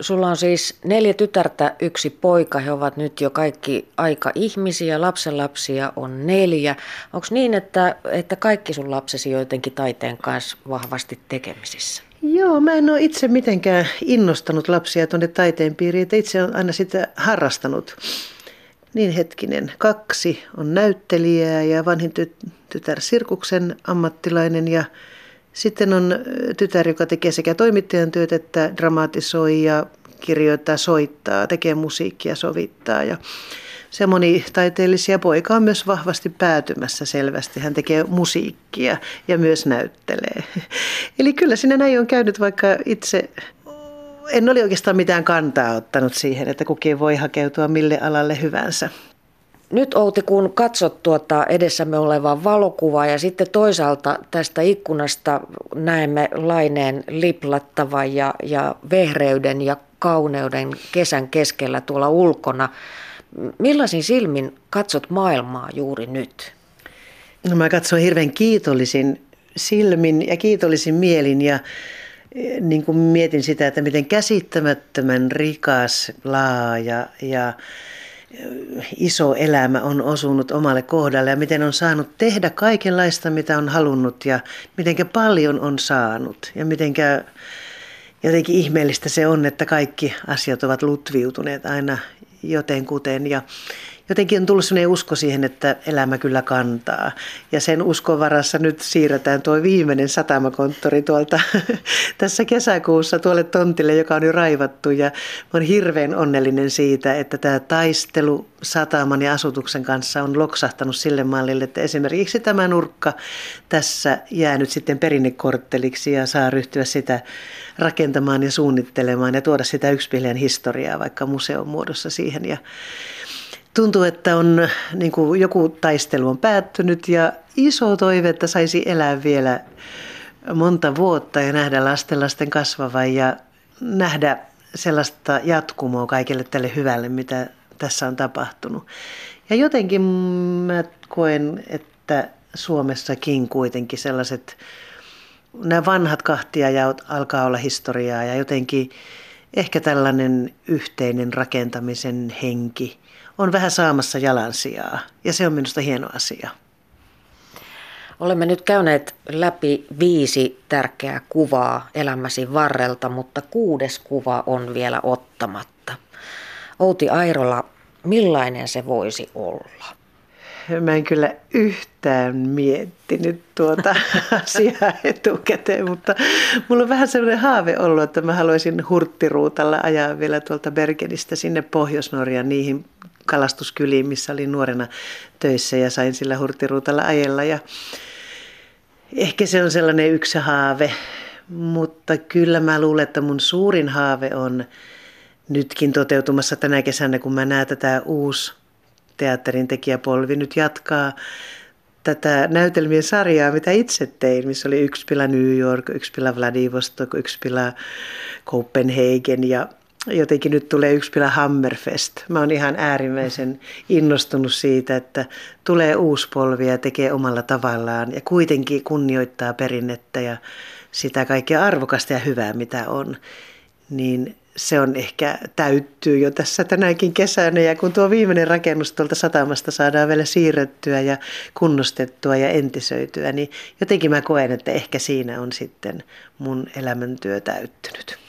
Sulla on siis neljä tytärtä, yksi poika. He ovat nyt jo kaikki aika ihmisiä. Lapsenlapsia on neljä. Onko niin, että, että kaikki sun lapsesi jotenkin taiteen kanssa vahvasti tekemisissä? Joo, mä en ole itse mitenkään innostanut lapsia tuonne taiteen piiriin. Itse olen aina sitä harrastanut. Niin hetkinen, kaksi on näyttelijää ja vanhin tytär Sirkuksen ammattilainen ja sitten on tytär, joka tekee sekä toimittajan työt että dramaatisoi ja kirjoittaa, soittaa, tekee musiikkia, sovittaa. Ja se monitaiteellisia poika on myös vahvasti päätymässä selvästi. Hän tekee musiikkia ja myös näyttelee. Eli kyllä sinä näin on käynyt, vaikka itse en ole oikeastaan mitään kantaa ottanut siihen, että kukin voi hakeutua mille alalle hyvänsä. Nyt Outi, kun katsot tuota edessämme olevaa valokuvaa ja sitten toisaalta tästä ikkunasta näemme laineen liplattavan ja, ja vehreyden ja kauneuden kesän keskellä tuolla ulkona. Millaisin silmin katsot maailmaa juuri nyt? No mä katson hirveän kiitollisin silmin ja kiitollisin mielin ja niin kuin mietin sitä, että miten käsittämättömän rikas, laaja ja iso elämä on osunut omalle kohdalle ja miten on saanut tehdä kaikenlaista, mitä on halunnut ja miten paljon on saanut ja miten jotenkin ihmeellistä se on, että kaikki asiat ovat lutviutuneet aina jotenkuten ja jotenkin on tullut sellainen usko siihen, että elämä kyllä kantaa. Ja sen uskon varassa nyt siirretään tuo viimeinen satamakonttori tuolta tässä kesäkuussa tuolle tontille, joka on jo raivattu. Ja olen hirveän onnellinen siitä, että tämä taistelu sataman ja asutuksen kanssa on loksahtanut sille mallille, että esimerkiksi tämä nurkka tässä jää nyt sitten perinnekortteliksi ja saa ryhtyä sitä rakentamaan ja suunnittelemaan ja tuoda sitä yksipilien historiaa vaikka museon muodossa siihen. Ja tuntuu, että on niin kuin joku taistelu on päättynyt ja iso toive, että saisi elää vielä monta vuotta ja nähdä lasten lasten kasvavan ja nähdä sellaista jatkumoa kaikille tälle hyvälle, mitä tässä on tapahtunut. Ja jotenkin mä koen, että Suomessakin kuitenkin sellaiset, nämä vanhat kahtiajaot alkaa olla historiaa ja jotenkin ehkä tällainen yhteinen rakentamisen henki on vähän saamassa jalansijaa ja se on minusta hieno asia. Olemme nyt käyneet läpi viisi tärkeää kuvaa elämäsi varrelta, mutta kuudes kuva on vielä ottamatta. Outi Airola, millainen se voisi olla? Mä en kyllä yhtään miettinyt tuota asiaa etukäteen, mutta mulla on vähän sellainen haave ollut, että mä haluaisin hurttiruutalla ajaa vielä tuolta Bergenistä sinne Pohjois-Norjaan niihin kalastuskyliin, missä olin nuorena töissä ja sain sillä hurttiruutalla ajella. Ja ehkä se on sellainen yksi haave, mutta kyllä mä luulen, että mun suurin haave on nytkin toteutumassa tänä kesänä, kun mä näen tätä uusi teatterin tekijäpolvi nyt jatkaa tätä näytelmien sarjaa, mitä itse tein, missä oli yksi pila New York, yksi pila Vladivostok, yksi pila Copenhagen ja jotenkin nyt tulee yksi pila Hammerfest. Mä oon ihan äärimmäisen innostunut siitä, että tulee uusi polvi ja tekee omalla tavallaan ja kuitenkin kunnioittaa perinnettä ja sitä kaikkea arvokasta ja hyvää, mitä on. Niin se on ehkä täyttyy jo tässä tänäkin kesänä ja kun tuo viimeinen rakennus tuolta satamasta saadaan vielä siirrettyä ja kunnostettua ja entisöityä, niin jotenkin mä koen, että ehkä siinä on sitten mun elämäntyö täyttynyt.